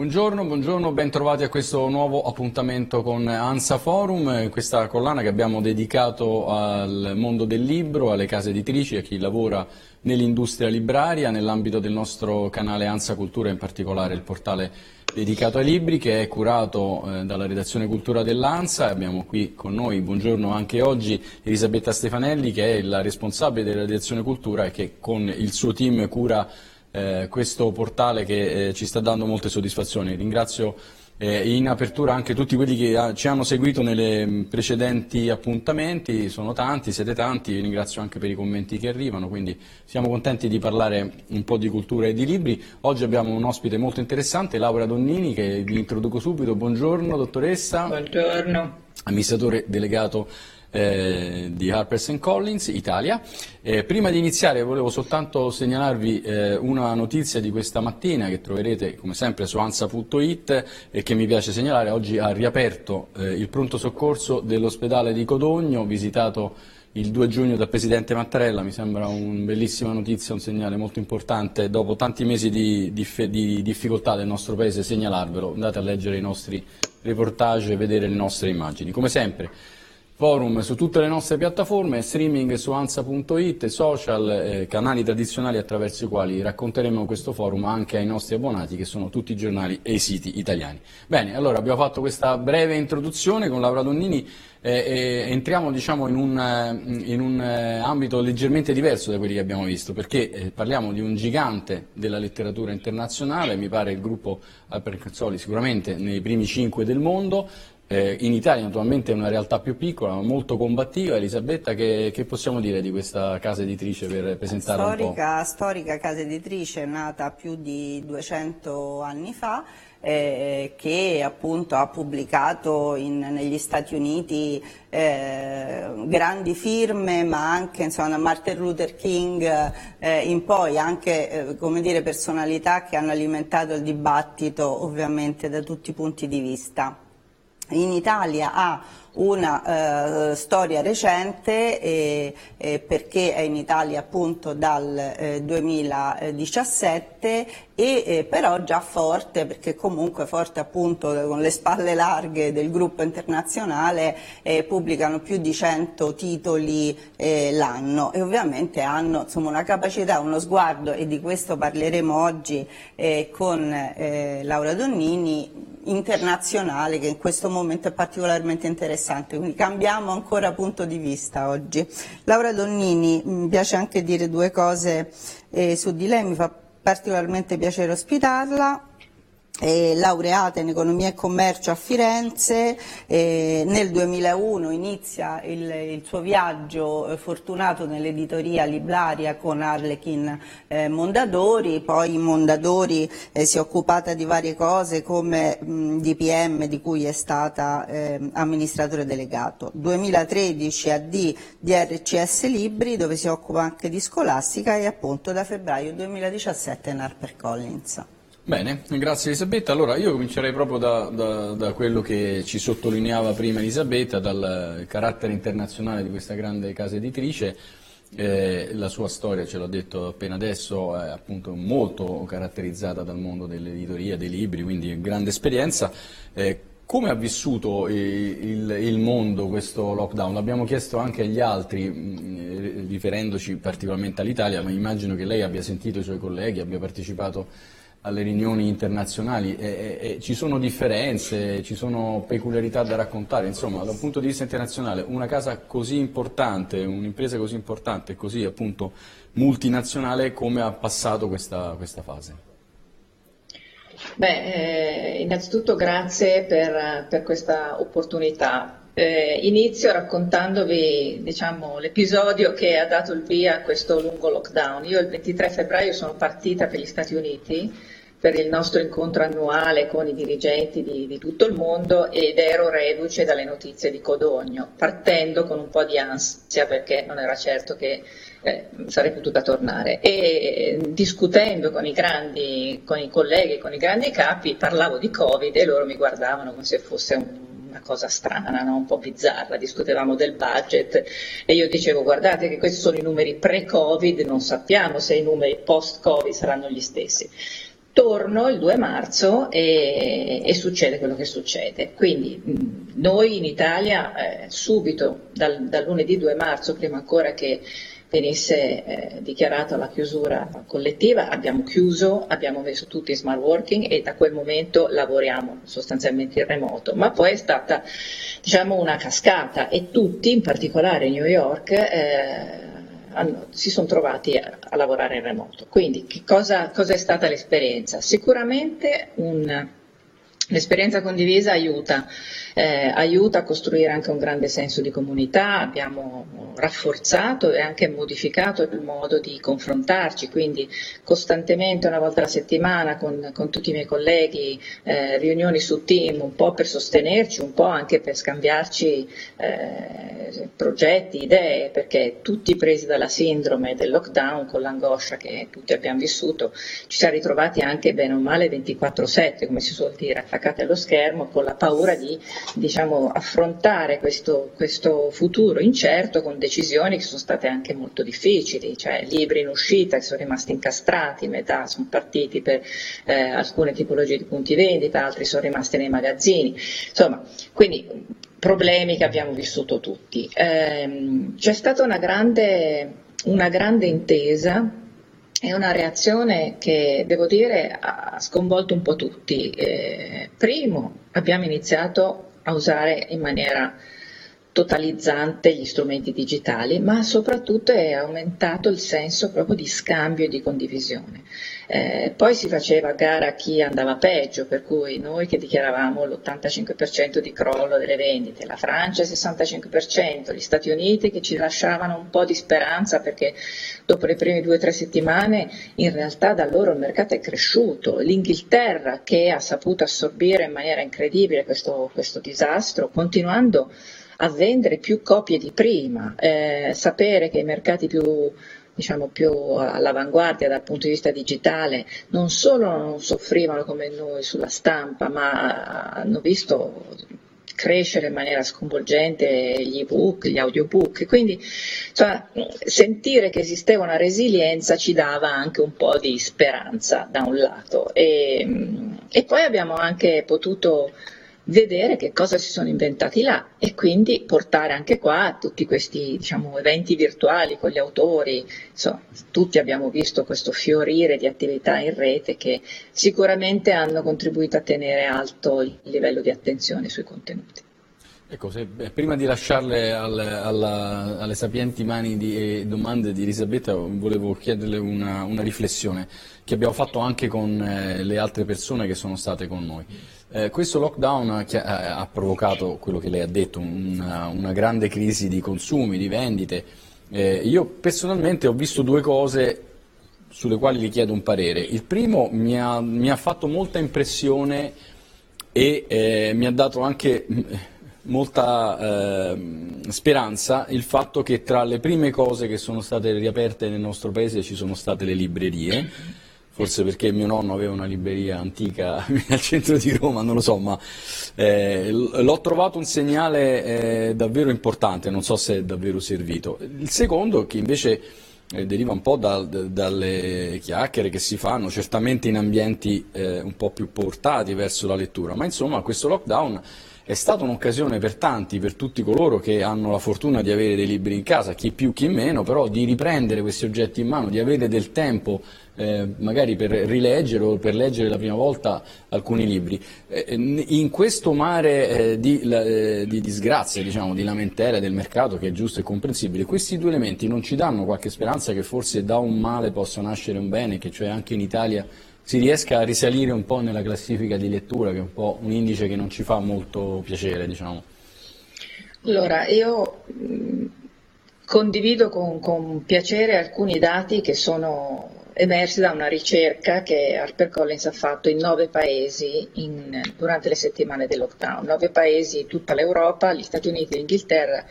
Buongiorno, buongiorno, bentrovati a questo nuovo appuntamento con ANSA Forum, questa collana che abbiamo dedicato al mondo del libro, alle case editrici, a chi lavora nell'industria libraria, nell'ambito del nostro canale ANSA Cultura, in particolare il portale dedicato ai libri che è curato eh, dalla redazione cultura dell'ANSA. Abbiamo qui con noi, buongiorno anche oggi, Elisabetta Stefanelli che è la responsabile della redazione cultura e che con il suo team cura eh, questo portale che eh, ci sta dando molte soddisfazioni. Ringrazio eh, in apertura anche tutti quelli che ha, ci hanno seguito nei precedenti appuntamenti, sono tanti, siete tanti, vi ringrazio anche per i commenti che arrivano, quindi siamo contenti di parlare un po' di cultura e di libri. Oggi abbiamo un ospite molto interessante, Laura Donnini, che vi introduco subito. Buongiorno dottoressa. Buongiorno. Amministratore delegato eh, di Harper's Collins Italia. Eh, prima di iniziare volevo soltanto segnalarvi eh, una notizia di questa mattina che troverete come sempre su ansa.it e che mi piace segnalare. Oggi ha riaperto eh, il pronto soccorso dell'ospedale di Codogno, visitato il 2 giugno dal Presidente Mattarella, mi sembra una bellissima notizia, un segnale molto importante, dopo tanti mesi di, di, di difficoltà del nostro Paese segnalarvelo, andate a leggere i nostri reportage e vedere le nostre immagini. Come sempre forum su tutte le nostre piattaforme, streaming su ansa.it, social, eh, canali tradizionali attraverso i quali racconteremo questo forum anche ai nostri abbonati che sono tutti i giornali e i siti italiani. Bene, allora abbiamo fatto questa breve introduzione con Laura Donnini eh, e entriamo diciamo, in un, eh, in un eh, ambito leggermente diverso da quelli che abbiamo visto perché eh, parliamo di un gigante della letteratura internazionale, mi pare il gruppo Alper Cazzoli sicuramente nei primi cinque del mondo, eh, in Italia naturalmente è una realtà più piccola, ma molto combattiva. Elisabetta, che, che possiamo dire di questa casa editrice per presentare storica, un po'? Storica casa editrice nata più di 200 anni fa. Eh, che appunto ha pubblicato in, negli Stati Uniti eh, grandi firme ma anche insomma, Martin Luther King eh, in poi anche eh, dire, personalità che hanno alimentato il dibattito ovviamente da tutti i punti di vista in Italia ha una eh, storia recente eh, eh, perché è in Italia appunto dal 2017 eh, e eh, però già forte perché comunque forte appunto con le spalle larghe del gruppo internazionale eh, pubblicano più di 100 titoli l'anno. E ovviamente hanno insomma, una capacità, uno sguardo e di questo parleremo oggi con Laura Donnini internazionale che in questo momento è particolarmente interessante, quindi cambiamo ancora punto di vista oggi. Laura Donnini, mi piace anche dire due cose eh, su di lei, mi fa particolarmente piacere ospitarla eh, laureata in economia e commercio a Firenze, eh, nel 2001 inizia il, il suo viaggio eh, fortunato nell'editoria Liblaria con Arlechin eh, Mondadori, poi Mondadori eh, si è occupata di varie cose come mh, DPM di cui è stata ehm, amministratore delegato. 2013 AD di RCS Libri dove si occupa anche di scolastica e appunto da febbraio 2017 in HarperCollins. Bene, grazie Elisabetta. Allora io comincerei proprio da, da, da, quello che ci sottolineava prima Elisabetta, dal carattere internazionale di questa grande casa editrice. Eh, la sua storia, ce l'ho detto appena adesso, è appunto molto caratterizzata dal mondo dell'editoria, dei libri, quindi grande esperienza. Eh, come ha vissuto il, il, mondo questo lockdown? L'abbiamo chiesto anche agli altri, mm, riferendoci particolarmente all'Italia, ma immagino che lei abbia sentito i suoi colleghi, abbia partecipato alle riunioni internazionali. E, e, e ci sono differenze, ci sono peculiarità da raccontare, insomma, da un punto di vista internazionale, una casa così importante, un'impresa così importante, così appunto multinazionale, come ha passato questa, questa fase? Beh, eh, innanzitutto grazie per, per questa opportunità. Eh, inizio raccontandovi diciamo, l'episodio che ha dato il via a questo lungo lockdown. Io il 23 febbraio sono partita per gli Stati Uniti per il nostro incontro annuale con i dirigenti di, di, tutto il mondo ed ero reduce dalle notizie di Codogno, partendo con un po' di ansia perché non era certo che eh, sarei potuta tornare. E discutendo con i grandi, con i colleghi, con i grandi capi, parlavo di Covid e loro mi guardavano come se fosse un una cosa strana, no? un po' bizzarra, discutevamo del budget e io dicevo guardate che questi sono i numeri pre-Covid, non sappiamo se i numeri post-Covid saranno gli stessi torno il 2 marzo e, e, succede quello che succede. Quindi noi in Italia eh, subito dal, dal, lunedì 2 marzo, prima ancora che venisse eh, dichiarata la chiusura collettiva, abbiamo chiuso, abbiamo messo tutti in smart working e da quel momento lavoriamo sostanzialmente in remoto, ma poi è stata diciamo, una cascata e tutti, in particolare New York, eh, hanno, si sono trovati a, a, lavorare in remoto. Quindi cosa, cosa, è stata l'esperienza? Sicuramente un, l'esperienza condivisa aiuta eh, aiuta a costruire anche un grande senso di comunità, abbiamo rafforzato e anche modificato il modo di confrontarci, quindi costantemente una volta alla settimana con, con tutti i miei colleghi eh, riunioni su team, un po' per sostenerci, un po' anche per scambiarci eh, progetti, idee, perché tutti presi dalla sindrome del lockdown con l'angoscia che tutti abbiamo vissuto, ci siamo ritrovati anche bene o male 24-7, come si suol dire, attaccati allo schermo con la paura di diciamo, affrontare questo, questo, futuro incerto con decisioni che sono state anche molto difficili, cioè libri in uscita che sono rimasti incastrati, metà sono partiti per eh, alcune tipologie di punti vendita, altri sono rimasti nei magazzini, insomma, quindi problemi che abbiamo vissuto tutti. Eh, c'è stata una grande, una grande intesa è una reazione che, devo dire, ha sconvolto un po' tutti. Eh, primo, abbiamo iniziato a usare in maniera totalizzante gli strumenti digitali, ma soprattutto è aumentato il senso proprio di scambio e di condivisione. Eh, poi si faceva gara a chi andava peggio, per cui noi che dichiaravamo l'85% di crollo delle vendite, la Francia il 65%, gli Stati Uniti che ci lasciavano un po' di speranza perché dopo le prime due o tre settimane in realtà da loro il mercato è cresciuto, l'Inghilterra che ha saputo assorbire in maniera incredibile questo, questo disastro, continuando a vendere più copie di prima, eh, sapere che i mercati più diciamo, più all'avanguardia dal punto di vista digitale, non solo non soffrivano come noi sulla stampa, ma hanno visto crescere in maniera sconvolgente gli ebook, gli audiobook, quindi insomma, sentire che esisteva una resilienza ci dava anche un po' di speranza da un lato. E, e poi abbiamo anche potuto vedere che cosa si sono inventati là e quindi portare anche qua tutti questi diciamo, eventi virtuali con gli autori, insomma, tutti abbiamo visto questo fiorire di attività in rete che sicuramente hanno contribuito a tenere alto il livello di attenzione sui contenuti. Ecco, se, prima di lasciarle al, alla, alle sapienti mani di domande di Elisabetta, volevo chiederle una, una, riflessione che abbiamo fatto anche con eh, le altre persone che sono state con noi. Eh, questo lockdown ha, ha, provocato quello che lei ha detto, una, una grande crisi di consumi, di vendite. Eh, io personalmente ho visto due cose sulle quali gli chiedo un parere. Il primo mi ha, mi ha fatto molta impressione e eh, mi ha dato anche molta eh, speranza il fatto che tra le prime cose che sono state riaperte nel nostro paese ci sono state le librerie forse perché mio nonno aveva una libreria antica al centro di Roma, non lo so, ma eh, l'ho trovato un segnale eh, davvero importante, non so se è davvero servito. Il secondo, che invece eh, deriva un po' da, dalle chiacchiere che si fanno, certamente in ambienti eh, un po' più portati verso la lettura, ma insomma questo lockdown è stata un'occasione per tanti, per tutti coloro che hanno la fortuna di avere dei libri in casa, chi più chi meno, però di riprendere questi oggetti in mano, di avere del tempo eh, magari per rileggere o per leggere la prima volta alcuni libri. Eh, in questo mare eh, di, eh, di, disgrazie, diciamo, di lamentele del mercato, che è giusto e comprensibile, questi due elementi non ci danno qualche speranza che forse da un male possa nascere un bene, che cioè anche in Italia si riesca a risalire un po' nella classifica di lettura, che è un po' un indice che non ci fa molto piacere, diciamo. Allora, io condivido con, con piacere alcuni dati che sono emersi da una ricerca che HarperCollins ha fatto in nove paesi in, durante le settimane del lockdown, nove paesi, tutta l'Europa, gli Stati Uniti, l'Inghilterra,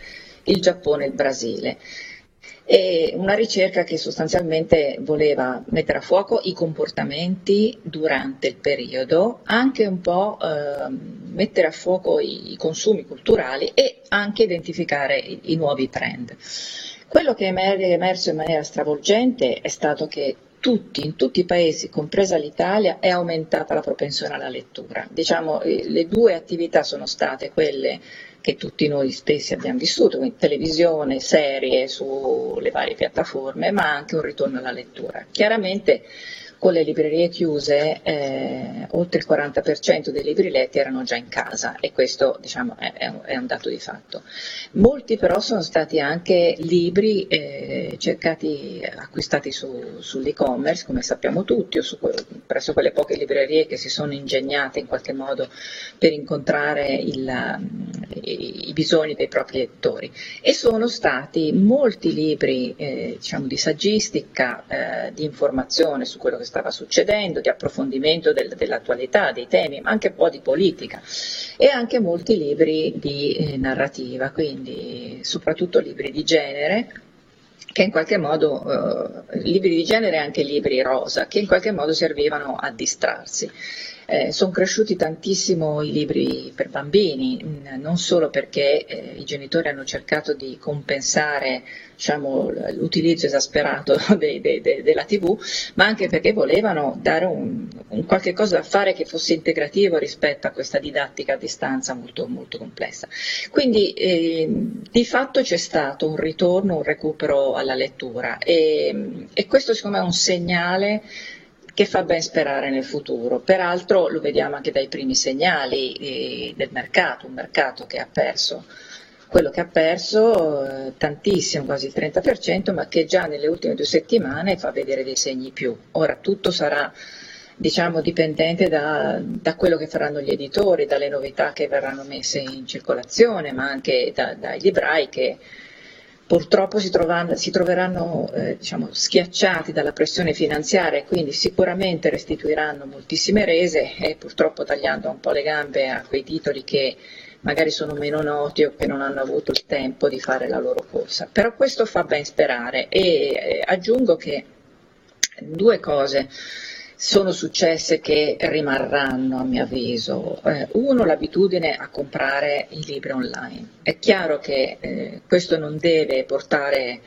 il Giappone e il Brasile. È una ricerca che sostanzialmente voleva mettere a fuoco i comportamenti durante il periodo, anche un po' eh, mettere a fuoco i, consumi culturali e anche identificare i, i nuovi trend. Quello che è emerso in maniera stravolgente è stato che tutti, in tutti i paesi, compresa l'Italia, è aumentata la propensione alla lettura. Diciamo, eh, le due attività sono state quelle che tutti noi stessi abbiamo vissuto, quindi televisione, serie sulle varie piattaforme, ma anche un ritorno alla lettura. Chiaramente con le librerie chiuse eh, oltre il 40% dei libri letti erano già in casa e questo diciamo, è, è, un, dato di fatto. Molti però sono stati anche libri eh, cercati, acquistati su, sull'e-commerce, come sappiamo tutti, o su, presso quelle poche librerie che si sono ingegnate in qualche modo per incontrare il, i, i, bisogni dei propri lettori. E sono stati molti libri eh, diciamo, di saggistica, eh, di informazione su quello che stava succedendo, di approfondimento del, dell'attualità, dei temi, ma anche un po' di politica e anche molti libri di eh, narrativa, quindi soprattutto libri di genere che in qualche modo, eh, libri di genere e anche libri rosa, che in qualche modo servivano a distrarsi. Eh, sono cresciuti tantissimo i libri per bambini, mm, non solo perché eh, i genitori hanno cercato di compensare diciamo, l'utilizzo esasperato de, de, de, della TV, ma anche perché volevano dare un, un, qualche cosa da fare che fosse integrativo rispetto a questa didattica a distanza molto, molto complessa. Quindi eh, di fatto c'è stato un ritorno, un recupero alla lettura e, e questo secondo me è un segnale che fa ben sperare nel futuro. Peraltro lo vediamo anche dai primi segnali eh, del mercato, un mercato che ha perso quello che ha perso eh, tantissimo, quasi il 30%, ma che già nelle ultime due settimane fa vedere dei segni più. Ora tutto sarà diciamo, dipendente da, da, quello che faranno gli editori, dalle novità che verranno messe in circolazione, ma anche da, dai librai che purtroppo si, trovano, si troveranno eh, diciamo, schiacciati dalla pressione finanziaria e quindi sicuramente restituiranno moltissime rese e purtroppo tagliando un po' le gambe a quei titoli che magari sono meno noti o che non hanno avuto il tempo di fare la loro corsa. Però questo fa ben sperare e eh, aggiungo che due cose sono successe che rimarranno a mio avviso. Eh, uno, l'abitudine a comprare i libri online. È chiaro che eh, questo non deve portare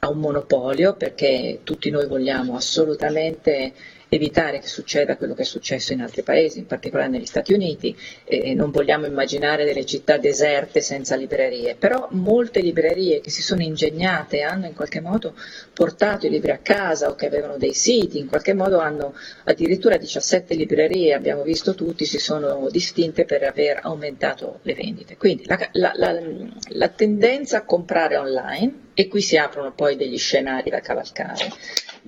a un monopolio perché tutti noi vogliamo assolutamente evitare che succeda quello che è successo in altri paesi, in particolare negli Stati Uniti, e non vogliamo immaginare delle città deserte senza librerie, però molte librerie che si sono ingegnate hanno in qualche modo portato i libri a casa o che avevano dei siti, in qualche modo hanno addirittura 17 librerie, abbiamo visto tutti, si sono distinte per aver aumentato le vendite. Quindi la, la, la, la tendenza a comprare online, e qui si aprono poi degli scenari da cavalcare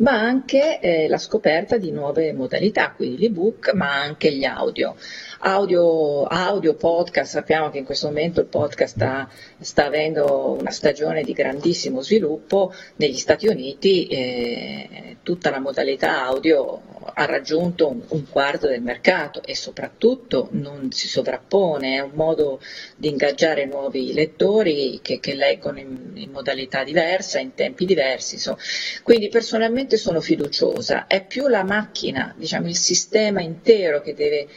ma anche eh, la scoperta di nuove modalità, quindi l'ebook, ma anche gli audio. Audio, audio, podcast, sappiamo che in questo momento il podcast sta, sta avendo una stagione di grandissimo sviluppo, negli Stati Uniti eh, tutta la modalità audio ha raggiunto un, un, quarto del mercato e soprattutto non si sovrappone, è un modo di ingaggiare nuovi lettori che, che leggono in, in modalità diversa, in tempi diversi. Insomma. Quindi personalmente sono fiduciosa, è più la macchina, diciamo il sistema intero che deve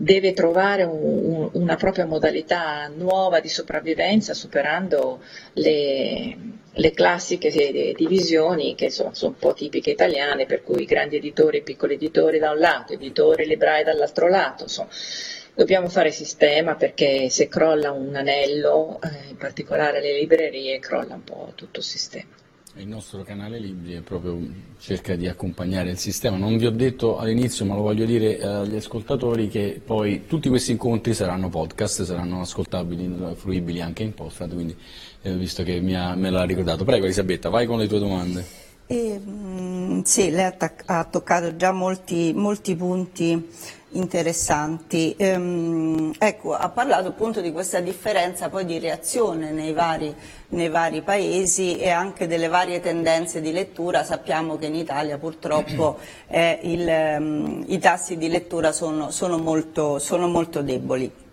deve trovare un, una propria modalità nuova di sopravvivenza superando le, le classiche divisioni che sono, sono, un po' tipiche italiane, per cui grandi editori e piccoli editori da un lato, editori librai dall'altro lato. Insomma, dobbiamo fare sistema perché se crolla un anello, eh, in particolare le librerie, crolla un po' tutto il sistema. Il nostro canale Libri proprio, cerca di accompagnare il sistema. Non vi ho detto all'inizio, ma lo voglio dire agli ascoltatori, che poi tutti questi incontri saranno podcast, saranno ascoltabili, fruibili anche in podcast, quindi eh, visto che ha, me l'ha ricordato. Prego Elisabetta, vai con le tue domande. Eh, mh, sì, lei ha, ha toccato già molti, molti punti interessanti. Ehm, ecco, ha parlato appunto di questa differenza poi di reazione nei vari, nei vari, paesi e anche delle varie tendenze di lettura. Sappiamo che in Italia purtroppo eh, il, um, i tassi di lettura sono, sono, molto, sono molto, deboli.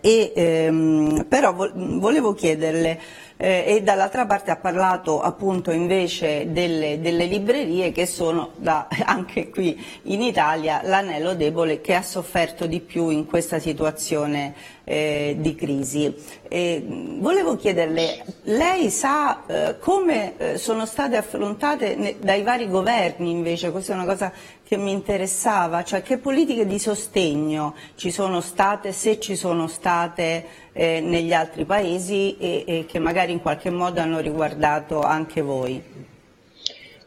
E, ehm, però vo volevo chiederle eh, e dall'altra parte ha parlato appunto invece delle, delle librerie che sono da, anche qui in Italia l'anello debole che ha sofferto di più in questa situazione eh, di crisi. E volevo chiederle, lei sa eh, come eh, sono state affrontate dai vari governi invece, questa è una cosa che mi interessava, cioè che politiche di sostegno ci sono state, se ci sono state eh, negli altri paesi e, e che magari in qualche modo hanno riguardato anche voi.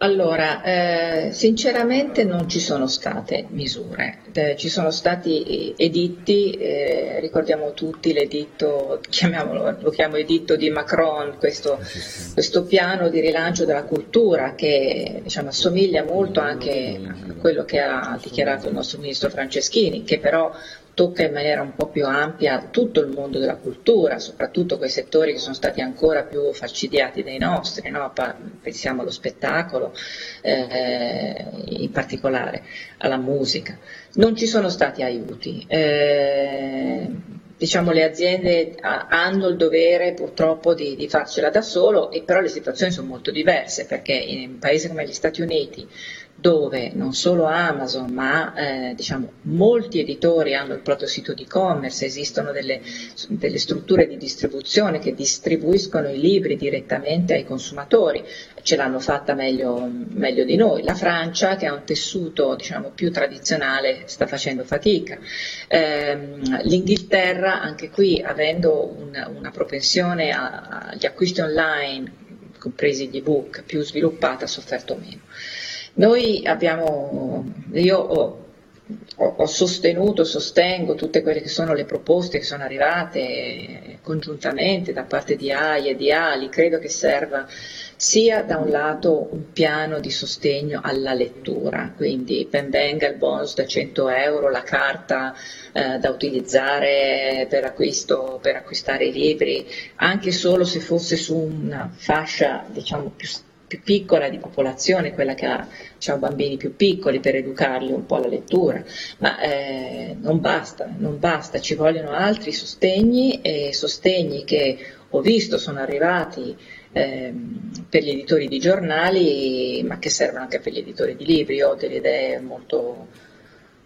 Allora, eh, sinceramente non ci sono state misure, eh, ci sono stati editti, eh, ricordiamo tutti l'editto, lo chiamo editto di Macron, questo, questo, piano di rilancio della cultura che diciamo, assomiglia molto anche a quello che ha dichiarato il nostro ministro Franceschini, che però tocca in maniera un po' più ampia tutto il mondo della cultura, soprattutto quei settori che sono stati ancora più falcidiati dei nostri, no? pensiamo allo spettacolo eh, in particolare, alla musica. Non ci sono stati aiuti. Eh, diciamo, le aziende hanno il dovere purtroppo di, di farcela da solo, però le situazioni sono molto diverse perché in un paese come gli Stati Uniti dove non solo Amazon ma eh, diciamo, molti editori hanno il proprio sito di e-commerce, esistono delle, delle, strutture di distribuzione che distribuiscono i libri direttamente ai consumatori, ce l'hanno fatta meglio, meglio di noi. La Francia che ha un tessuto diciamo, più tradizionale sta facendo fatica. Eh, L'Inghilterra anche qui avendo una, una propensione agli acquisti online compresi gli ebook più sviluppata ha sofferto meno. Noi abbiamo, io ho, ho, sostenuto, sostengo tutte quelle che sono le proposte che sono arrivate congiuntamente da parte di AI e di Ali, credo che serva sia da un lato un piano di sostegno alla lettura, quindi ben venga il bonus da 100 euro, la carta eh, da utilizzare per, acquisto, per acquistare i libri, anche solo se fosse su una fascia diciamo, più più piccola di popolazione, quella che ha diciamo, bambini più piccoli per educarli un po' alla lettura, ma eh, non basta, non basta, ci vogliono altri sostegni e sostegni che ho visto sono arrivati eh, per gli editori di giornali, ma che servono anche per gli editori di libri. Ho delle idee molto,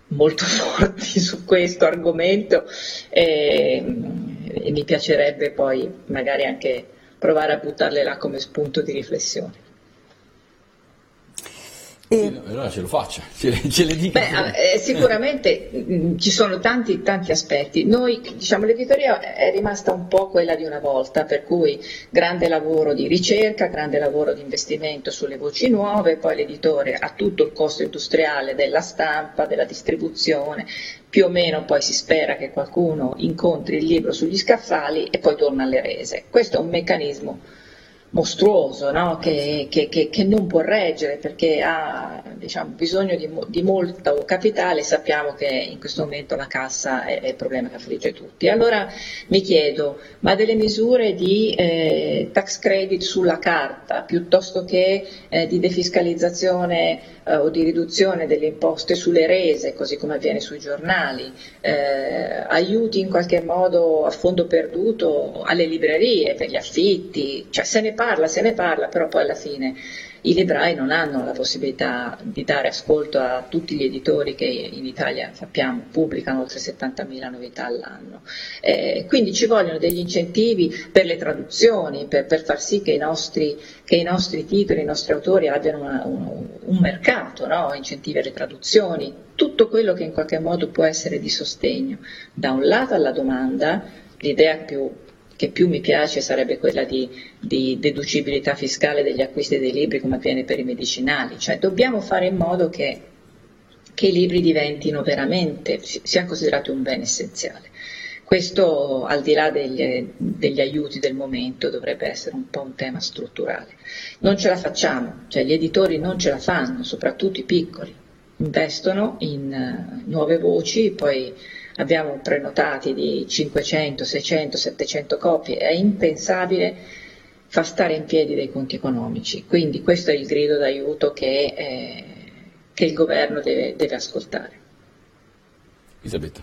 molto forti su questo argomento e, e mi piacerebbe poi magari anche provare a buttarle là come spunto di riflessione. E... Allora ce lo faccia, ce le, ce le dica. Beh, eh, sicuramente mh, mm, ci sono tanti, tanti aspetti. Noi, diciamo, l'editoria è rimasta un po' quella di una volta, per cui grande lavoro di ricerca, grande lavoro di investimento sulle voci nuove, poi l'editore ha tutto il costo industriale della stampa, della distribuzione, più o meno poi si spera che qualcuno incontri il libro sugli scaffali e poi torna alle rese. Questo è un meccanismo mostruoso no? che, che, che, che, non può reggere perché ha diciamo, bisogno di, di, molto capitale sappiamo che in questo momento la cassa è, è, il problema che affligge tutti. Allora mi chiedo, ma delle misure di eh, tax credit sulla carta piuttosto che eh, di defiscalizzazione eh, o di riduzione delle imposte sulle rese, così come avviene sui giornali, eh, aiuti in qualche modo a fondo perduto alle librerie per gli affitti, cioè se ne parla, se ne parla, però poi alla fine i librai non hanno la possibilità di dare ascolto a tutti gli editori che in Italia sappiamo pubblicano oltre 70.000 novità all'anno. Eh, quindi ci vogliono degli incentivi per le traduzioni, per, per far sì che i, nostri, che i, nostri, titoli, i nostri autori abbiano una, un, un, mercato, no? incentivi alle traduzioni, tutto quello che in qualche modo può essere di sostegno da un lato alla domanda, l'idea più che più mi piace sarebbe quella di, di, deducibilità fiscale degli acquisti dei libri come avviene per i medicinali, cioè dobbiamo fare in modo che, che i libri diventino veramente, siano considerati un bene essenziale. Questo al di là degli, degli, aiuti del momento dovrebbe essere un po' un tema strutturale. Non ce la facciamo, cioè gli editori non ce la fanno, soprattutto i piccoli, investono in uh, nuove voci, poi abbiamo prenotati di 500, 600, 700 copie, è impensabile far stare in piedi dei conti economici. Quindi questo è il grido d'aiuto che, eh, che il governo deve, deve ascoltare. Elisabetta.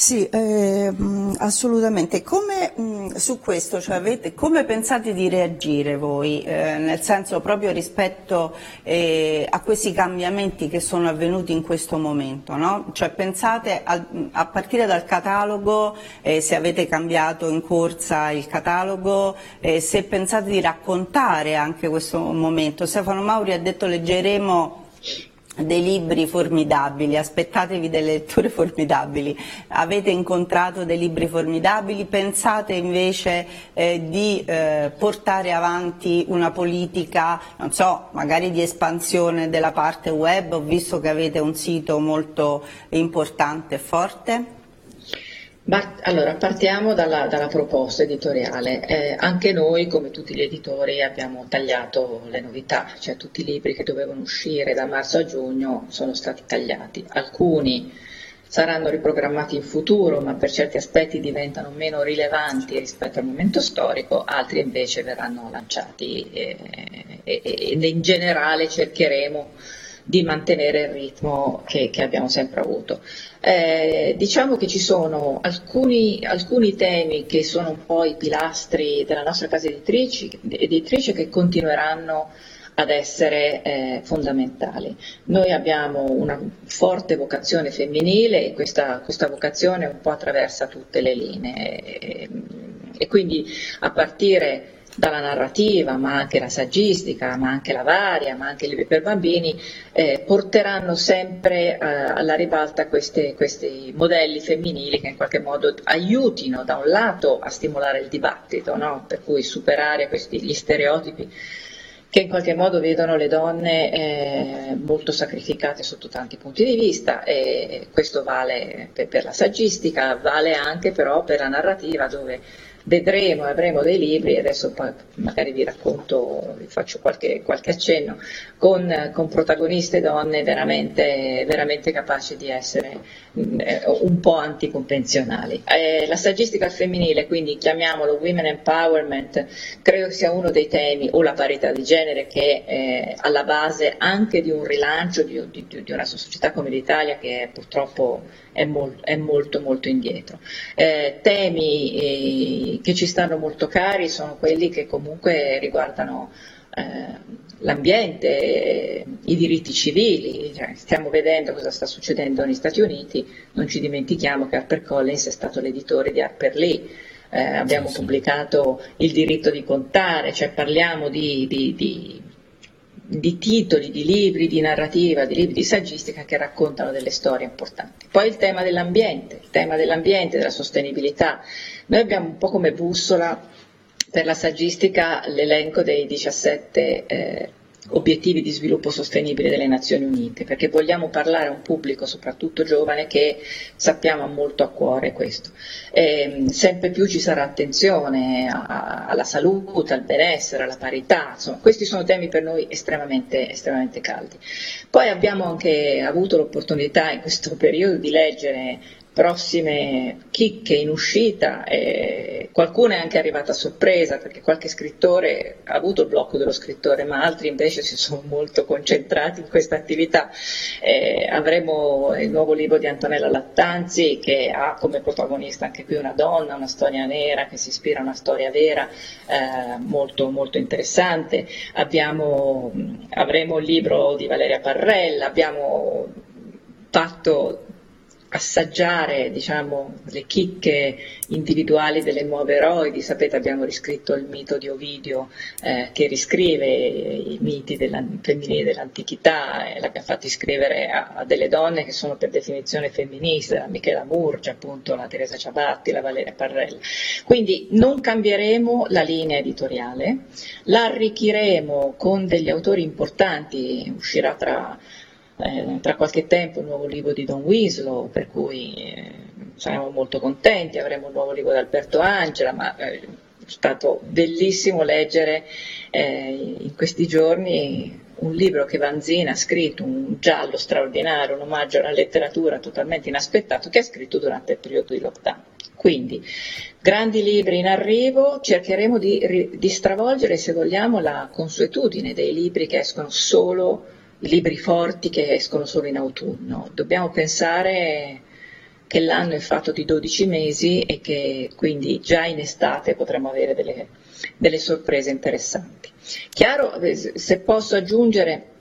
Sì, eh, assolutamente. Come, mh, su questo, cioè avete, come pensate di reagire voi? Eh, nel senso proprio rispetto eh, a questi cambiamenti che sono avvenuti in questo momento, no? Cioè pensate al, a partire dal catalogo, eh, se avete cambiato in corsa il catalogo, eh, se pensate di raccontare anche questo momento. Stefano Mauri ha detto leggeremo dei libri formidabili, aspettatevi delle letture formidabili, avete incontrato dei libri formidabili, pensate invece eh, di eh, portare avanti una politica, non so, magari di espansione della parte web, ho visto che avete un sito molto importante e forte? Allora, partiamo dalla, dalla proposta editoriale. Eh, anche noi, come tutti gli editori, abbiamo tagliato le novità, cioè tutti i libri che dovevano uscire da marzo a giugno sono stati tagliati. Alcuni saranno riprogrammati in futuro, ma per certi aspetti diventano meno rilevanti rispetto al momento storico, altri invece verranno lanciati eh, ed in generale cercheremo di mantenere il ritmo che, che abbiamo sempre avuto. Eh, diciamo che ci sono alcuni, alcuni, temi che sono un po' i pilastri della nostra casa editrice, editrice che continueranno ad essere eh, fondamentali. Noi abbiamo una forte vocazione femminile e questa, questa vocazione un po' attraversa tutte le linee e, e quindi a partire dalla narrativa, ma anche la saggistica, ma anche la varia, ma anche i libri per bambini, eh, porteranno sempre eh, alla ribalta queste, questi modelli femminili che in qualche modo aiutino da un lato a stimolare il dibattito, no? per cui superare questi, gli stereotipi che in qualche modo vedono le donne eh, molto sacrificate sotto tanti punti di vista e questo vale per, per la saggistica, vale anche però per la narrativa dove vedremo, avremo dei libri, adesso magari vi racconto, vi faccio qualche, qualche accenno, con, con, protagoniste donne veramente, veramente capaci di essere eh, un po' anticonvenzionali. Eh, la saggistica femminile, quindi chiamiamolo Women Empowerment, credo sia uno dei temi, o la parità di genere, che è eh, alla base anche di un rilancio di, di, di una società come l'Italia che purtroppo è, mol, è molto molto indietro. Eh, temi che ci stanno molto cari sono quelli che comunque riguardano eh, l'ambiente, i diritti civili, cioè, stiamo vedendo cosa sta succedendo negli Stati Uniti, non ci dimentichiamo che HarperCollins è stato l'editore di Harper Lee, eh, abbiamo sì, pubblicato Il diritto di contare, cioè parliamo di, di, di di titoli, di libri, di narrativa, di libri di saggistica che raccontano delle storie importanti. Poi il tema dell'ambiente, il tema dell'ambiente, della sostenibilità. Noi abbiamo un po' come bussola per la saggistica l'elenco dei 17 eh, obiettivi di sviluppo sostenibile delle Nazioni Unite, perché vogliamo parlare a un pubblico, soprattutto giovane, che sappiamo ha molto a cuore questo. E, sempre più ci sarà attenzione a, alla salute, al benessere, alla parità, insomma, questi sono temi per noi estremamente, estremamente caldi. Poi abbiamo anche avuto l'opportunità in questo periodo di leggere prossime chicche in uscita, eh, qualcuno è anche arrivata a sorpresa perché qualche scrittore ha avuto il blocco dello scrittore, ma altri invece si sono molto concentrati in questa attività. Eh, avremo il nuovo libro di Antonella Lattanzi che ha come protagonista anche qui una donna, una storia nera che si ispira a una storia vera eh, molto, molto interessante. Abbiamo, avremo il libro di Valeria Parrella, abbiamo fatto assaggiare diciamo, le chicche individuali delle nuove eroidi. Sapete abbiamo riscritto il mito di Ovidio eh, che riscrive i miti femminili dell'antichità e l'abbiamo fatti scrivere a, a, delle donne che sono per definizione femministe, la Michela Murgia, appunto, la Teresa Ciabatti, la Valeria Parrella. Quindi non cambieremo la linea editoriale, la arricchiremo con degli autori importanti, uscirà tra eh, tra qualche tempo un nuovo libro di Don Winslow, per cui eh, saremo molto contenti, avremo un nuovo libro di Alberto Angela, ma eh, è stato bellissimo leggere eh, in questi giorni un libro che Vanzina ha scritto, un giallo straordinario, un omaggio alla letteratura totalmente inaspettato, che ha scritto durante il periodo di lockdown. Quindi, grandi libri in arrivo, cercheremo di, di stravolgere, se vogliamo, la consuetudine dei libri che escono solo libri forti che escono solo in autunno. Dobbiamo pensare che l'anno è fatto di 12 mesi e che quindi già in estate potremo avere delle, delle sorprese interessanti. Chiaro, se posso aggiungere,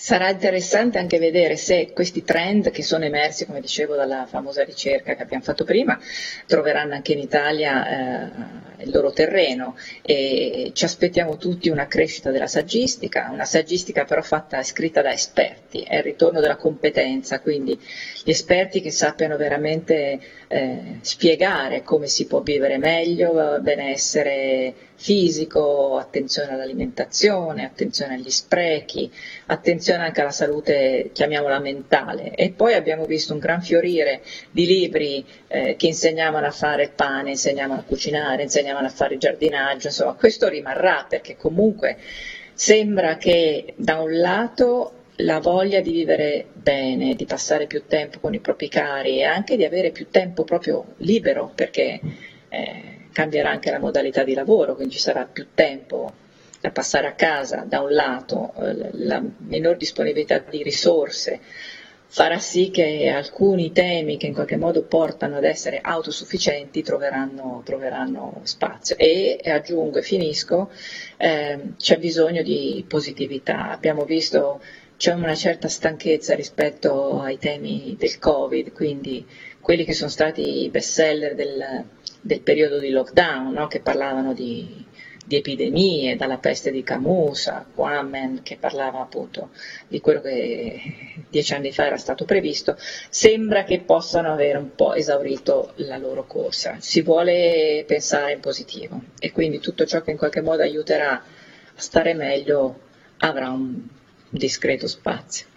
sarà interessante anche vedere se questi trend che sono emersi, come dicevo, dalla famosa ricerca che abbiamo fatto prima, troveranno anche in Italia eh, il loro terreno. E ci aspettiamo tutti una crescita della saggistica, una saggistica però fatta scritta da esperti, è il ritorno della competenza, quindi gli esperti che sappiano veramente eh, spiegare come si può vivere meglio, benessere fisico, attenzione all'alimentazione, attenzione agli sprechi, attenzione anche alla salute, chiamiamola mentale. E poi abbiamo visto un gran fiorire di libri eh, che insegnavano a fare il pane, insegnavano a cucinare, insegnavano a fare il giardinaggio, insomma questo rimarrà perché comunque sembra che da un lato la voglia di vivere bene, di passare più tempo con i propri cari e anche di avere più tempo proprio libero perché eh, cambierà anche la modalità di lavoro, quindi ci sarà più tempo da passare a casa da un lato, eh, la minor disponibilità di risorse farà sì che alcuni temi che in qualche modo portano ad essere autosufficienti troveranno, troveranno spazio. E, aggiungo e finisco, eh, c'è bisogno di positività. Abbiamo visto c'è una certa stanchezza rispetto ai temi del Covid, quindi quelli che sono stati i best seller del, del periodo di lockdown, no? che parlavano di, di, epidemie, dalla peste di Camus a Quammen, che parlava appunto di quello che dieci anni fa era stato previsto, sembra che possano avere un po' esaurito la loro corsa. Si vuole pensare in positivo e quindi tutto ciò che in qualche modo aiuterà a stare meglio avrà un discreto spazio.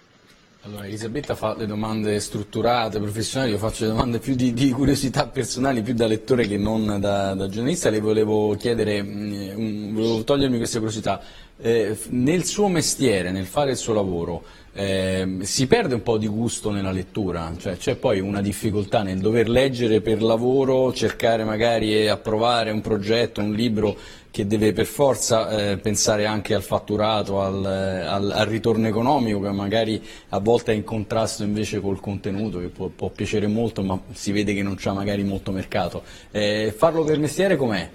Allora, Elisabetta fa le domande strutturate, professionali, io faccio le domande più di, di curiosità personali, più da lettore che non da, da giornalista. Le volevo chiedere, mh, mm, volevo togliermi questa curiosità. Eh, nel suo mestiere, nel fare il suo lavoro, eh, si perde un po' di gusto nella lettura, cioè c'è poi una difficoltà nel dover leggere per lavoro, cercare magari e approvare un progetto, un libro che deve per forza eh, pensare anche al fatturato, al, al, al, ritorno economico che magari a volte è in contrasto invece col contenuto che può, può piacere molto ma si vede che non c'è magari molto mercato. Eh, farlo per mestiere com'è?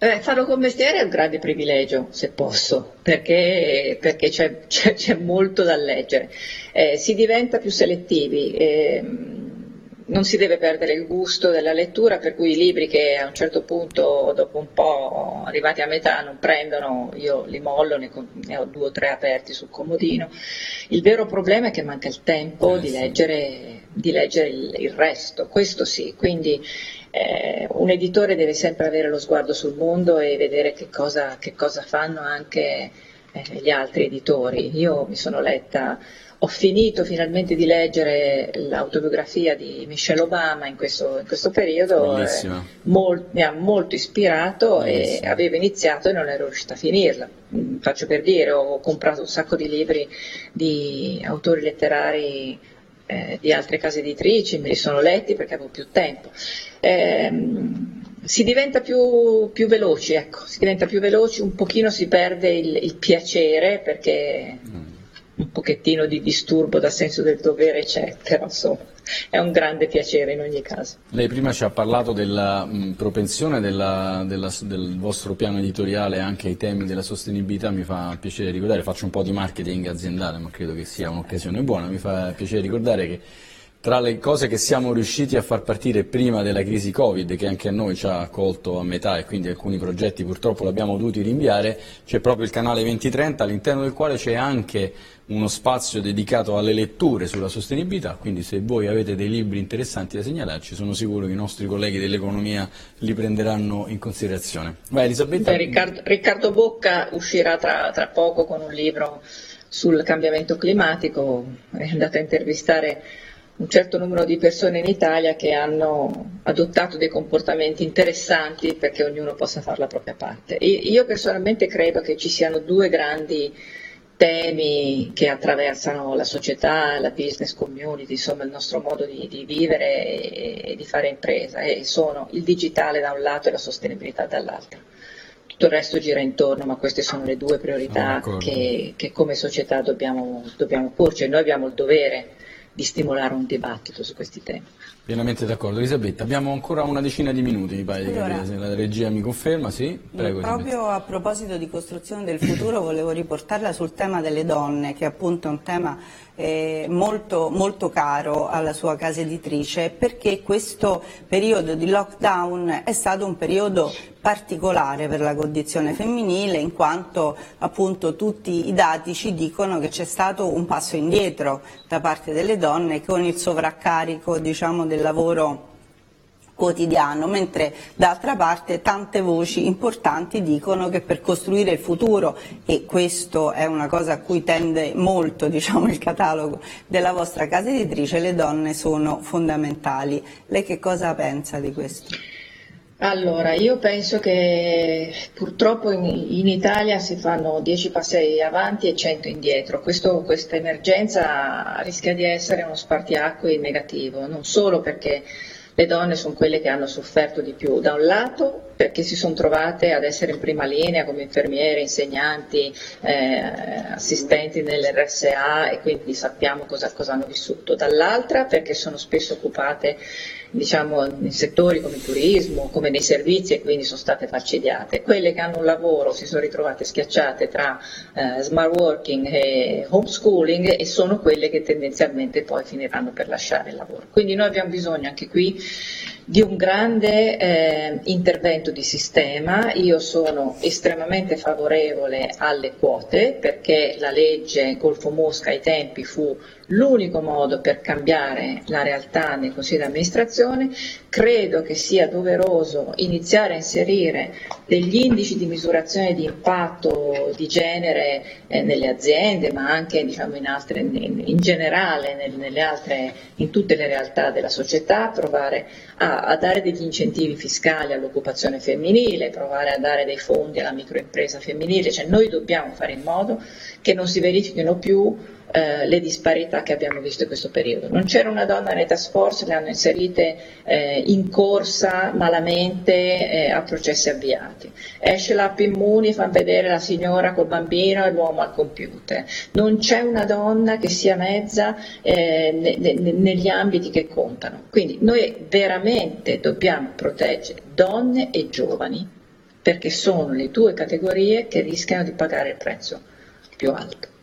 Eh, farlo con mestiere è un grande privilegio, se posso, perché, perché c'è, c'è, c'è, molto da leggere. Eh, si diventa più selettivi, eh, non si deve perdere il gusto della lettura, per cui i libri che a un certo punto, dopo un po' arrivati a metà, non prendono, io li mollo, ne, ne ho due o tre aperti sul comodino. Il vero problema è che manca il tempo eh, di leggere, di leggere il, il resto, questo sì, quindi eh, un editore deve sempre avere lo sguardo sul mondo e vedere che cosa, che cosa fanno anche eh, gli altri editori. Io mi sono letta, ho finito finalmente di leggere l'autobiografia di Michelle Obama in questo, in questo periodo, eh, mol, mi ha molto ispirato Bellissimo. e avevo iniziato e non ero riuscita a finirla. Mm, faccio per dire, ho comprato un sacco di libri di autori letterari eh, di altre case editrici, me li sono letti perché avevo più tempo. Eh, si diventa più, più, veloci, ecco, si diventa più veloci, un pochino si perde il, il piacere perché mm. Un pochettino di disturbo da senso del dovere c'è, però insomma è un grande piacere in ogni caso. Lei prima ci ha parlato della mh, propensione della, della, del vostro piano editoriale anche ai temi della sostenibilità, mi fa piacere ricordare, faccio un po' di marketing aziendale ma credo che sia un'occasione buona, mi fa piacere ricordare che tra le cose che siamo riusciti a far partire prima della crisi Covid, che anche a noi ci ha colto a metà e quindi alcuni progetti purtroppo l'abbiamo dovuti rinviare, c'è proprio il canale 2030 all'interno del quale c'è anche uno spazio dedicato alle letture sulla sostenibilità, quindi se voi avete dei libri interessanti da segnalarci sono sicuro che i nostri colleghi dell'economia li prenderanno in considerazione. Vai. Beh, Riccardo, Riccardo, Bocca uscirà tra, tra poco con un libro sul cambiamento climatico, è andato a intervistare un certo numero di persone in Italia che hanno adottato dei comportamenti interessanti perché ognuno possa fare la propria parte. Io personalmente credo che ci siano due grandi temi che attraversano la società, la business community, insomma il nostro modo di, di vivere e di fare impresa e sono il digitale da un lato e la sostenibilità dall'altro. Tutto il resto gira intorno, ma queste sono le due priorità che, che, come società dobbiamo, dobbiamo porci e noi abbiamo il dovere di stimolare un dibattito su questi temi. Pienamente d'accordo. Elisabetta, abbiamo ancora una decina di minuti, mi pare allora, se la regia mi conferma, sì? Prego, proprio a proposito di costruzione del futuro volevo riportarla sul tema delle donne, che appunto è un tema molto, molto caro alla sua casa editrice, perché questo periodo di lockdown è stato un periodo particolare per la condizione femminile in quanto appunto tutti i dati ci dicono che c'è stato un passo indietro da parte delle donne con il sovraccarico diciamo, del lavoro quotidiano, mentre d'altra parte tante voci importanti dicono che per costruire il futuro, e questo è una cosa a cui tende molto diciamo, il catalogo della vostra casa editrice, le donne sono fondamentali. Lei che cosa pensa di questo? Allora, io penso che purtroppo in, in Italia si fanno 10 passi avanti e 100 indietro. Questo, questa emergenza rischia di essere uno spartiacque negativo, non solo perché le donne sono quelle che hanno sofferto di più, da un lato perché si sono trovate ad essere in prima linea come infermiere, insegnanti, eh, assistenti nell'RSA e quindi sappiamo cosa, cosa hanno vissuto, dall'altra perché sono spesso occupate diciamo, in settori come il turismo, come nei servizi e quindi sono state falcidiate. Quelle che hanno un lavoro si sono ritrovate schiacciate tra eh, smart working e homeschooling e sono quelle che tendenzialmente poi finiranno per lasciare il lavoro. Quindi noi abbiamo bisogno anche qui di un grande eh, intervento di sistema. Io sono estremamente favorevole alle quote perché la legge Golfo Mosca ai tempi fu l'unico modo per cambiare la realtà nei consigli di amministrazione. Credo che sia doveroso iniziare a inserire degli indici di misurazione di impatto di genere eh, nelle aziende, ma anche diciamo, in, altre, in, in, generale nel, altre, in tutte le realtà della società, provare a, a dare degli incentivi fiscali all'occupazione femminile, provare a dare dei fondi alla microimpresa femminile, cioè noi dobbiamo fare in modo che non si verifichino più eh, le disparità che abbiamo visto in questo periodo. Non c'era una donna nelle task force, le hanno inserite eh, in corsa malamente eh, a processi avviati. Esce l'app Immuni, fa vedere la signora col bambino e l'uomo al computer. Non c'è una donna che sia mezza eh, ne, ne, negli ambiti che contano. Quindi noi veramente dobbiamo proteggere donne e giovani perché sono le due categorie che rischiano di pagare il prezzo più alto.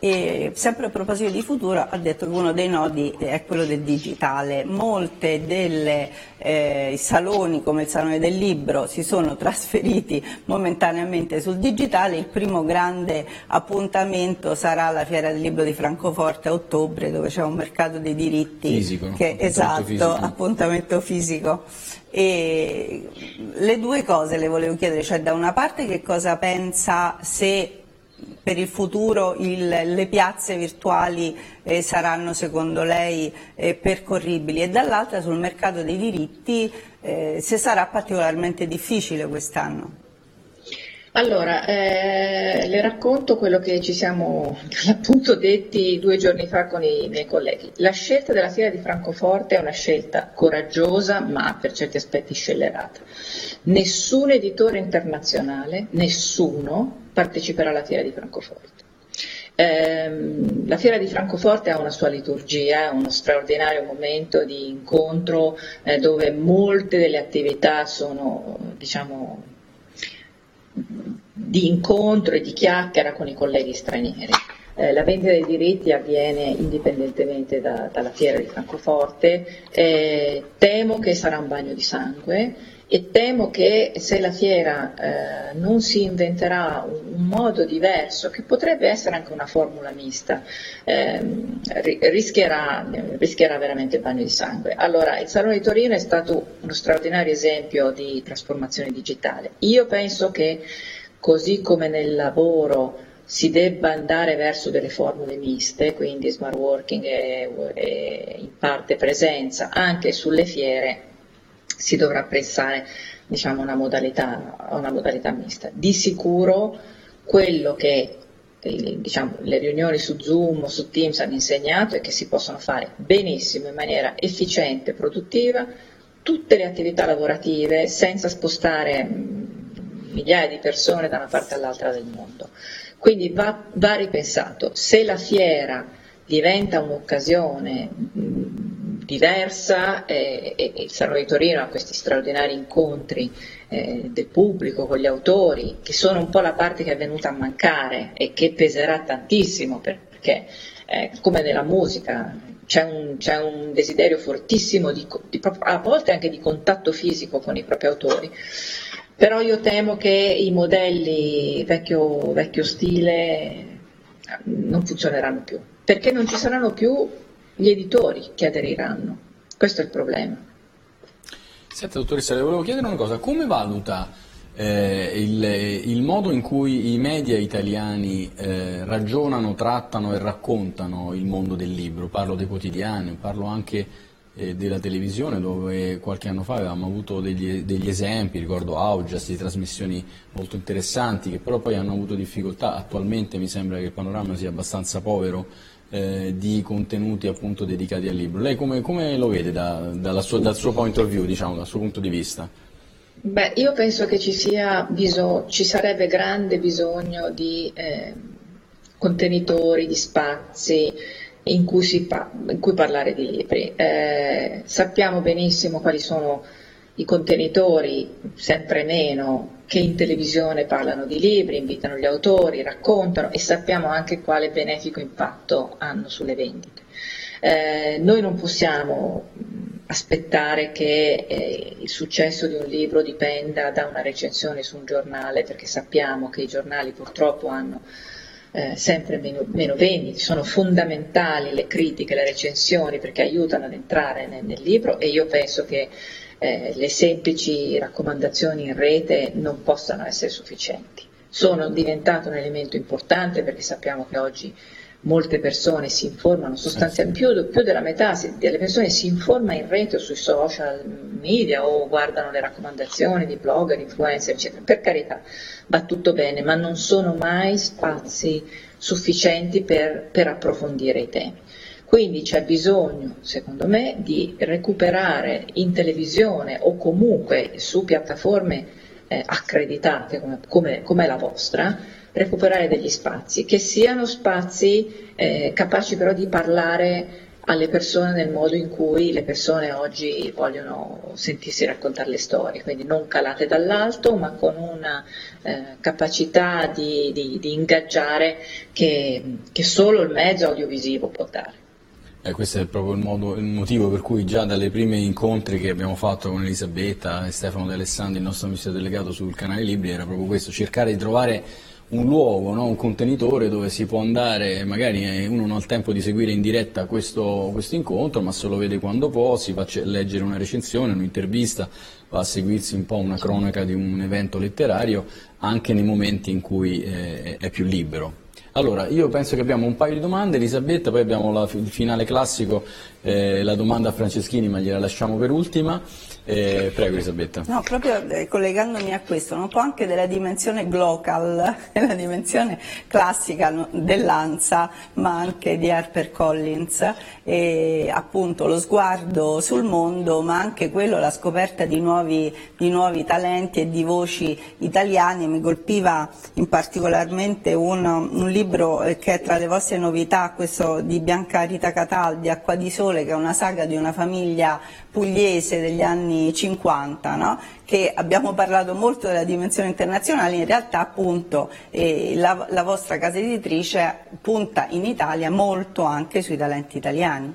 E sempre a proposito di futuro ha detto che uno dei nodi è quello del digitale. Molti dei eh, saloni come il Salone del Libro si sono trasferiti momentaneamente sul digitale. Il primo grande appuntamento sarà la Fiera del Libro di Francoforte a ottobre dove c'è un mercato dei diritti. Fisico, che, esatto, fisico. appuntamento fisico. E le due cose le volevo chiedere, cioè da una parte che cosa pensa se per il futuro il, le piazze virtuali eh, saranno secondo lei eh, percorribili e dall'altra sul mercato dei diritti eh, se sarà particolarmente difficile quest'anno. Allora, eh, le racconto quello che ci siamo appunto detti due giorni fa con i miei colleghi. La scelta della fiera di Francoforte è una scelta coraggiosa ma per certi aspetti scellerata. Nessun editore internazionale, nessuno, parteciperà alla fiera di Francoforte. Eh, la fiera di Francoforte ha una sua liturgia, uno straordinario momento di incontro eh, dove molte delle attività sono diciamo, di incontro e di chiacchiera con i colleghi stranieri. Eh, la vendita dei diritti avviene indipendentemente da, dalla fiera di Francoforte, eh, temo che sarà un bagno di sangue e temo che se la fiera eh, non si inventerà un, un, modo diverso, che potrebbe essere anche una formula mista, ehm, rischierà, rischierà, veramente bagno di sangue. Allora, il Salone di Torino è stato uno straordinario esempio di trasformazione digitale. Io penso che così come nel lavoro si debba andare verso delle formule miste, quindi smart working e, e in parte presenza, anche sulle fiere si dovrà pensare diciamo, una, modalità, una modalità mista. Di sicuro quello che diciamo, le riunioni su Zoom o su Teams hanno insegnato è che si possono fare benissimo in maniera efficiente, produttiva, tutte le attività lavorative senza spostare migliaia di persone da una parte all'altra del mondo. Quindi va, va ripensato. Se la fiera diventa un'occasione diversa e, e, il Salone di Torino ha questi straordinari incontri eh, del pubblico con gli autori, che sono un po' la parte che è venuta a mancare e che peserà tantissimo perché, eh, come nella musica, c'è un, c'è un desiderio fortissimo, di, di, a volte anche di contatto fisico con i propri autori. Però io temo che i modelli vecchio, vecchio stile non funzioneranno più, perché non ci saranno più gli editori che aderiranno. Questo è il problema. Senta, dottoressa, le volevo chiedere una cosa, come valuta eh, il, il, modo in cui i media italiani eh, ragionano, trattano e raccontano il mondo del libro? Parlo dei quotidiani, parlo anche eh, della televisione dove qualche anno fa avevamo avuto degli, degli esempi, ricordo Augias, di trasmissioni molto interessanti che però poi hanno avuto difficoltà, attualmente mi sembra che il panorama sia abbastanza povero eh, di contenuti appunto dedicati al libro. Lei come, come lo vede da, sua, dal suo point of view, diciamo, dal suo punto di vista? Beh, io penso che ci, bisog- ci sarebbe grande bisogno di eh, contenitori, di spazi in cui, pa- in cui parlare di libri. Eh, sappiamo benissimo quali sono i contenitori, sempre meno, che in televisione parlano di libri, invitano gli autori, raccontano e sappiamo anche quale benefico impatto hanno sulle vendite. Eh, noi non possiamo aspettare che eh, il successo di un libro dipenda da una recensione su un giornale, perché sappiamo che i giornali purtroppo hanno eh, sempre meno, meno, vendite, sono fondamentali le critiche, le recensioni perché aiutano ad entrare nel, nel libro e io penso che eh, le semplici raccomandazioni in rete non possano essere sufficienti. Sono diventato un elemento importante perché sappiamo che oggi molte persone si informano, sostanzialmente più, più, della metà delle persone si informa in rete o sui social media o guardano le raccomandazioni di blogger, influencer, eccetera. Per carità, va tutto bene, ma non sono mai spazi sufficienti per, per approfondire i temi. Quindi c'è bisogno, secondo me, di recuperare in televisione o comunque su piattaforme eh, accreditate come, come, come, la vostra, recuperare degli spazi, che siano spazi eh, capaci però di parlare alle persone nel modo in cui le persone oggi vogliono sentirsi raccontare le storie, quindi non calate dall'alto ma con una eh, capacità di, di, di ingaggiare che, che solo il mezzo audiovisivo può dare. Eh, questo è proprio il, modo, il, motivo per cui già dalle prime incontri che abbiamo fatto con Elisabetta e Stefano D'Alessandro, il nostro ministro delegato sul canale Libri, era proprio questo, cercare di trovare un luogo, no? un contenitore dove si può andare, magari eh, uno non ha il tempo di seguire in diretta questo, questo incontro, ma se lo vede quando può, si fa leggere una recensione, un'intervista, va a seguirsi un po' una cronaca di un evento letterario, anche nei momenti in cui eh, è più libero. Allora, io penso che abbiamo un paio di domande, Elisabetta, poi abbiamo la, il finale classico, eh, la domanda a Franceschini, ma gliela lasciamo per ultima. Eh, prego Elisabetta. No, proprio eh, collegandomi a questo, un po' anche della dimensione global, della dimensione classica dell'ANSA, ma anche di HarperCollins, e appunto lo sguardo sul mondo, ma anche quello, la scoperta di nuovi, di nuovi talenti e di voci italiane. Mi colpiva in particolarmente un, un libro eh, che è tra le vostre novità, questo di Bianca Rita Cataldi, Acqua di Sole, che è una saga di una famiglia pugliese degli anni 50, no? che abbiamo parlato molto della dimensione internazionale, in realtà appunto eh, la, la vostra casa editrice punta in Italia molto anche sui talenti italiani.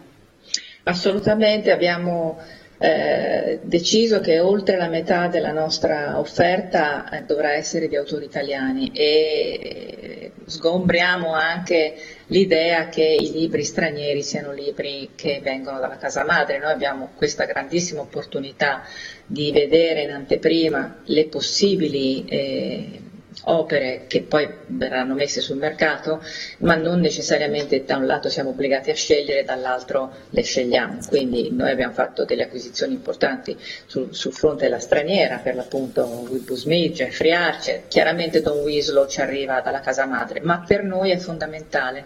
Assolutamente, abbiamo eh, deciso che oltre la metà della nostra offerta eh, dovrà essere di autori italiani e eh, sgombriamo anche l'idea che i libri stranieri siano libri che vengono dalla casa madre. Noi abbiamo questa grandissima opportunità di vedere in anteprima le possibili eh, opere che poi verranno messe sul mercato, ma non necessariamente da un lato siamo obbligati a scegliere, dall'altro le scegliamo. Quindi noi abbiamo fatto delle acquisizioni importanti sul, sul fronte della straniera, per l'appunto Wilbur Smith, Jeffrey Archer, chiaramente Don Wieslow ci arriva dalla casa madre, ma per noi è fondamentale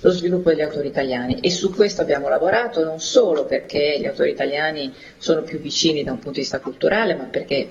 lo sviluppo degli autori italiani e su questo abbiamo lavorato non solo perché gli autori italiani sono più vicini da un punto di vista culturale, ma perché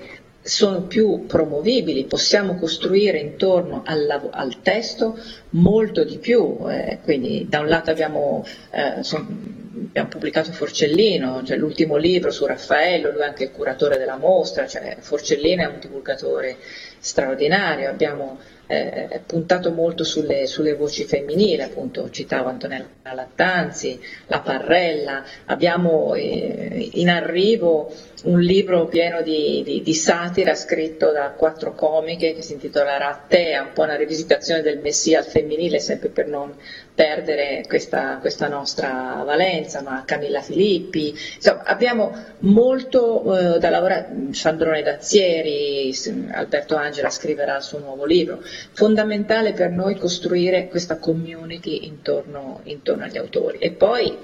sono più promovibili, possiamo costruire intorno al, al testo molto di più, eh, quindi da un lato abbiamo, eh, son, abbiamo pubblicato Forcellino, cioè l'ultimo libro su Raffaello, lui è anche il curatore della mostra, cioè Forcellino è un divulgatore straordinario, abbiamo eh, puntato molto sulle, sulle, voci femminili, appunto citavo Antonella Lattanzi, la Parrella, abbiamo eh, in arrivo un libro pieno di, di, di, satira scritto da quattro comiche che si intitola Rattea, un po' una rivisitazione del Messia al femminile, sempre per non perdere questa, questa nostra valenza, ma Camilla Filippi, insomma abbiamo molto eh, da lavorare, Sandrone Dazzieri, Alberto Angela scriverà il suo nuovo libro, fondamentale per noi costruire questa community intorno, intorno agli autori. E poi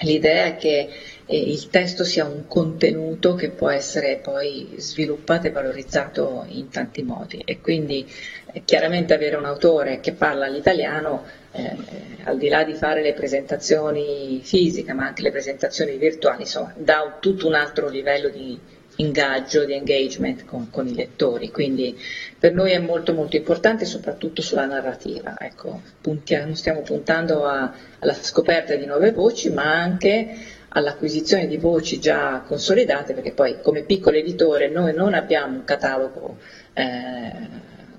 l'idea è che eh, il testo sia un contenuto che può essere poi sviluppato e valorizzato in tanti modi. E quindi eh, chiaramente avere un autore che parla l'italiano eh, al di là di fare le presentazioni fisiche ma anche le presentazioni virtuali insomma, dà un, tutto un altro livello di ingaggio, di engagement con, con, i lettori, quindi per noi è molto molto importante soprattutto sulla narrativa, ecco, puntiamo, stiamo puntando a, alla scoperta di nuove voci ma anche all'acquisizione di voci già consolidate, perché poi come piccolo editore noi non abbiamo un catalogo, eh,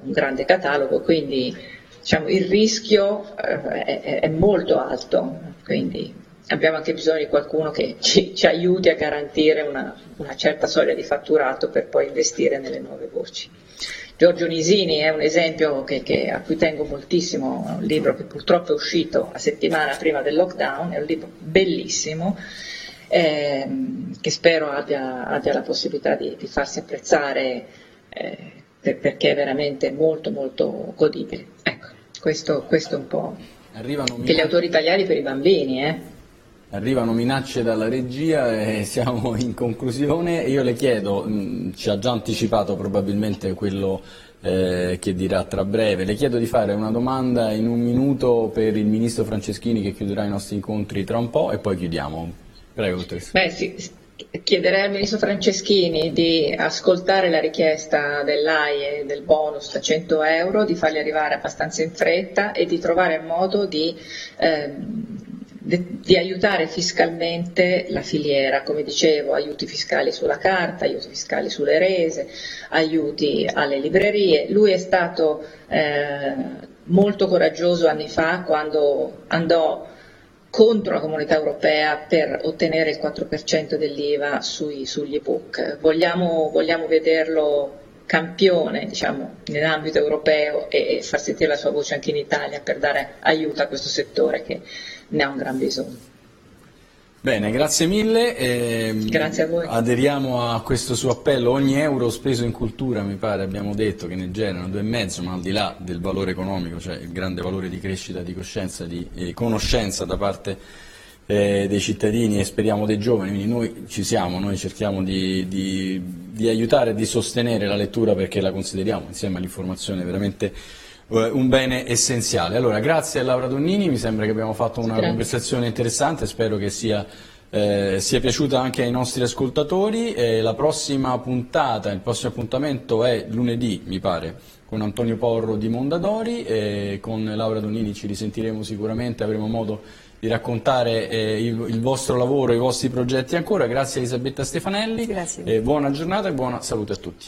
un grande catalogo, quindi diciamo, il rischio eh, è, è, molto alto, quindi abbiamo anche bisogno di qualcuno che ci, ci aiuti a garantire una, una certa soglia di fatturato per poi investire nelle nuove voci. Giorgio Nisini è un esempio che, che, a cui tengo moltissimo, è un libro che purtroppo è uscito la settimana prima del lockdown, è un libro bellissimo eh, che spero abbia, abbia, la possibilità di, di farsi apprezzare eh, per, perché è veramente molto molto godibile. Ecco, questo, questo è un po' Arrivano che gli autori italiani per i bambini. Eh. Arrivano minacce dalla regia e siamo in conclusione. Io le chiedo, mh, ci ha già anticipato probabilmente quello eh, che dirà tra breve, le chiedo di fare una domanda in un minuto per il Ministro Franceschini che chiuderà i nostri incontri tra un po' e poi chiudiamo. Prego, dottoressa. Beh, sì, chiederei al Ministro Franceschini di ascoltare la richiesta dell'AIE del bonus da 100 euro, di farli arrivare abbastanza in fretta e di trovare modo di... Eh, di aiutare fiscalmente la filiera, come dicevo, aiuti fiscali sulla carta, aiuti fiscali sulle rese, aiuti alle librerie. Lui è stato eh, molto coraggioso anni fa quando andò contro la comunità europea per ottenere il 4% dell'IVA sugli ebook. Vogliamo, vogliamo vederlo campione diciamo, nell'ambito europeo e, e far sentire la sua voce anche in Italia per dare aiuto a questo settore che ne ha un gran bisogno. Bene, grazie mille. Eh, grazie a voi. Aderiamo a questo suo appello. Ogni euro speso in cultura, mi pare, abbiamo detto che ne generano due e mezzo, ma al di là del valore economico, cioè il grande valore di crescita, di coscienza, di eh, conoscenza da parte eh, dei cittadini e speriamo dei giovani, quindi noi ci siamo, noi cerchiamo di, di, di aiutare e di sostenere la lettura perché la consideriamo insieme all'informazione veramente eh, un bene essenziale. Allora, grazie a Laura Donnini, mi sembra che abbiamo fatto una grazie. conversazione interessante, spero che sia, eh, sia piaciuta anche ai nostri ascoltatori. Eh, la prossima puntata, il prossimo appuntamento è lunedì, mi pare, con Antonio Porro di Mondadori e con Laura Donnini ci risentiremo sicuramente, avremo modo di raccontare eh, il, il, vostro lavoro, i vostri progetti ancora. Grazie a Elisabetta Stefanelli, Grazie. buona giornata e buona salute a tutti.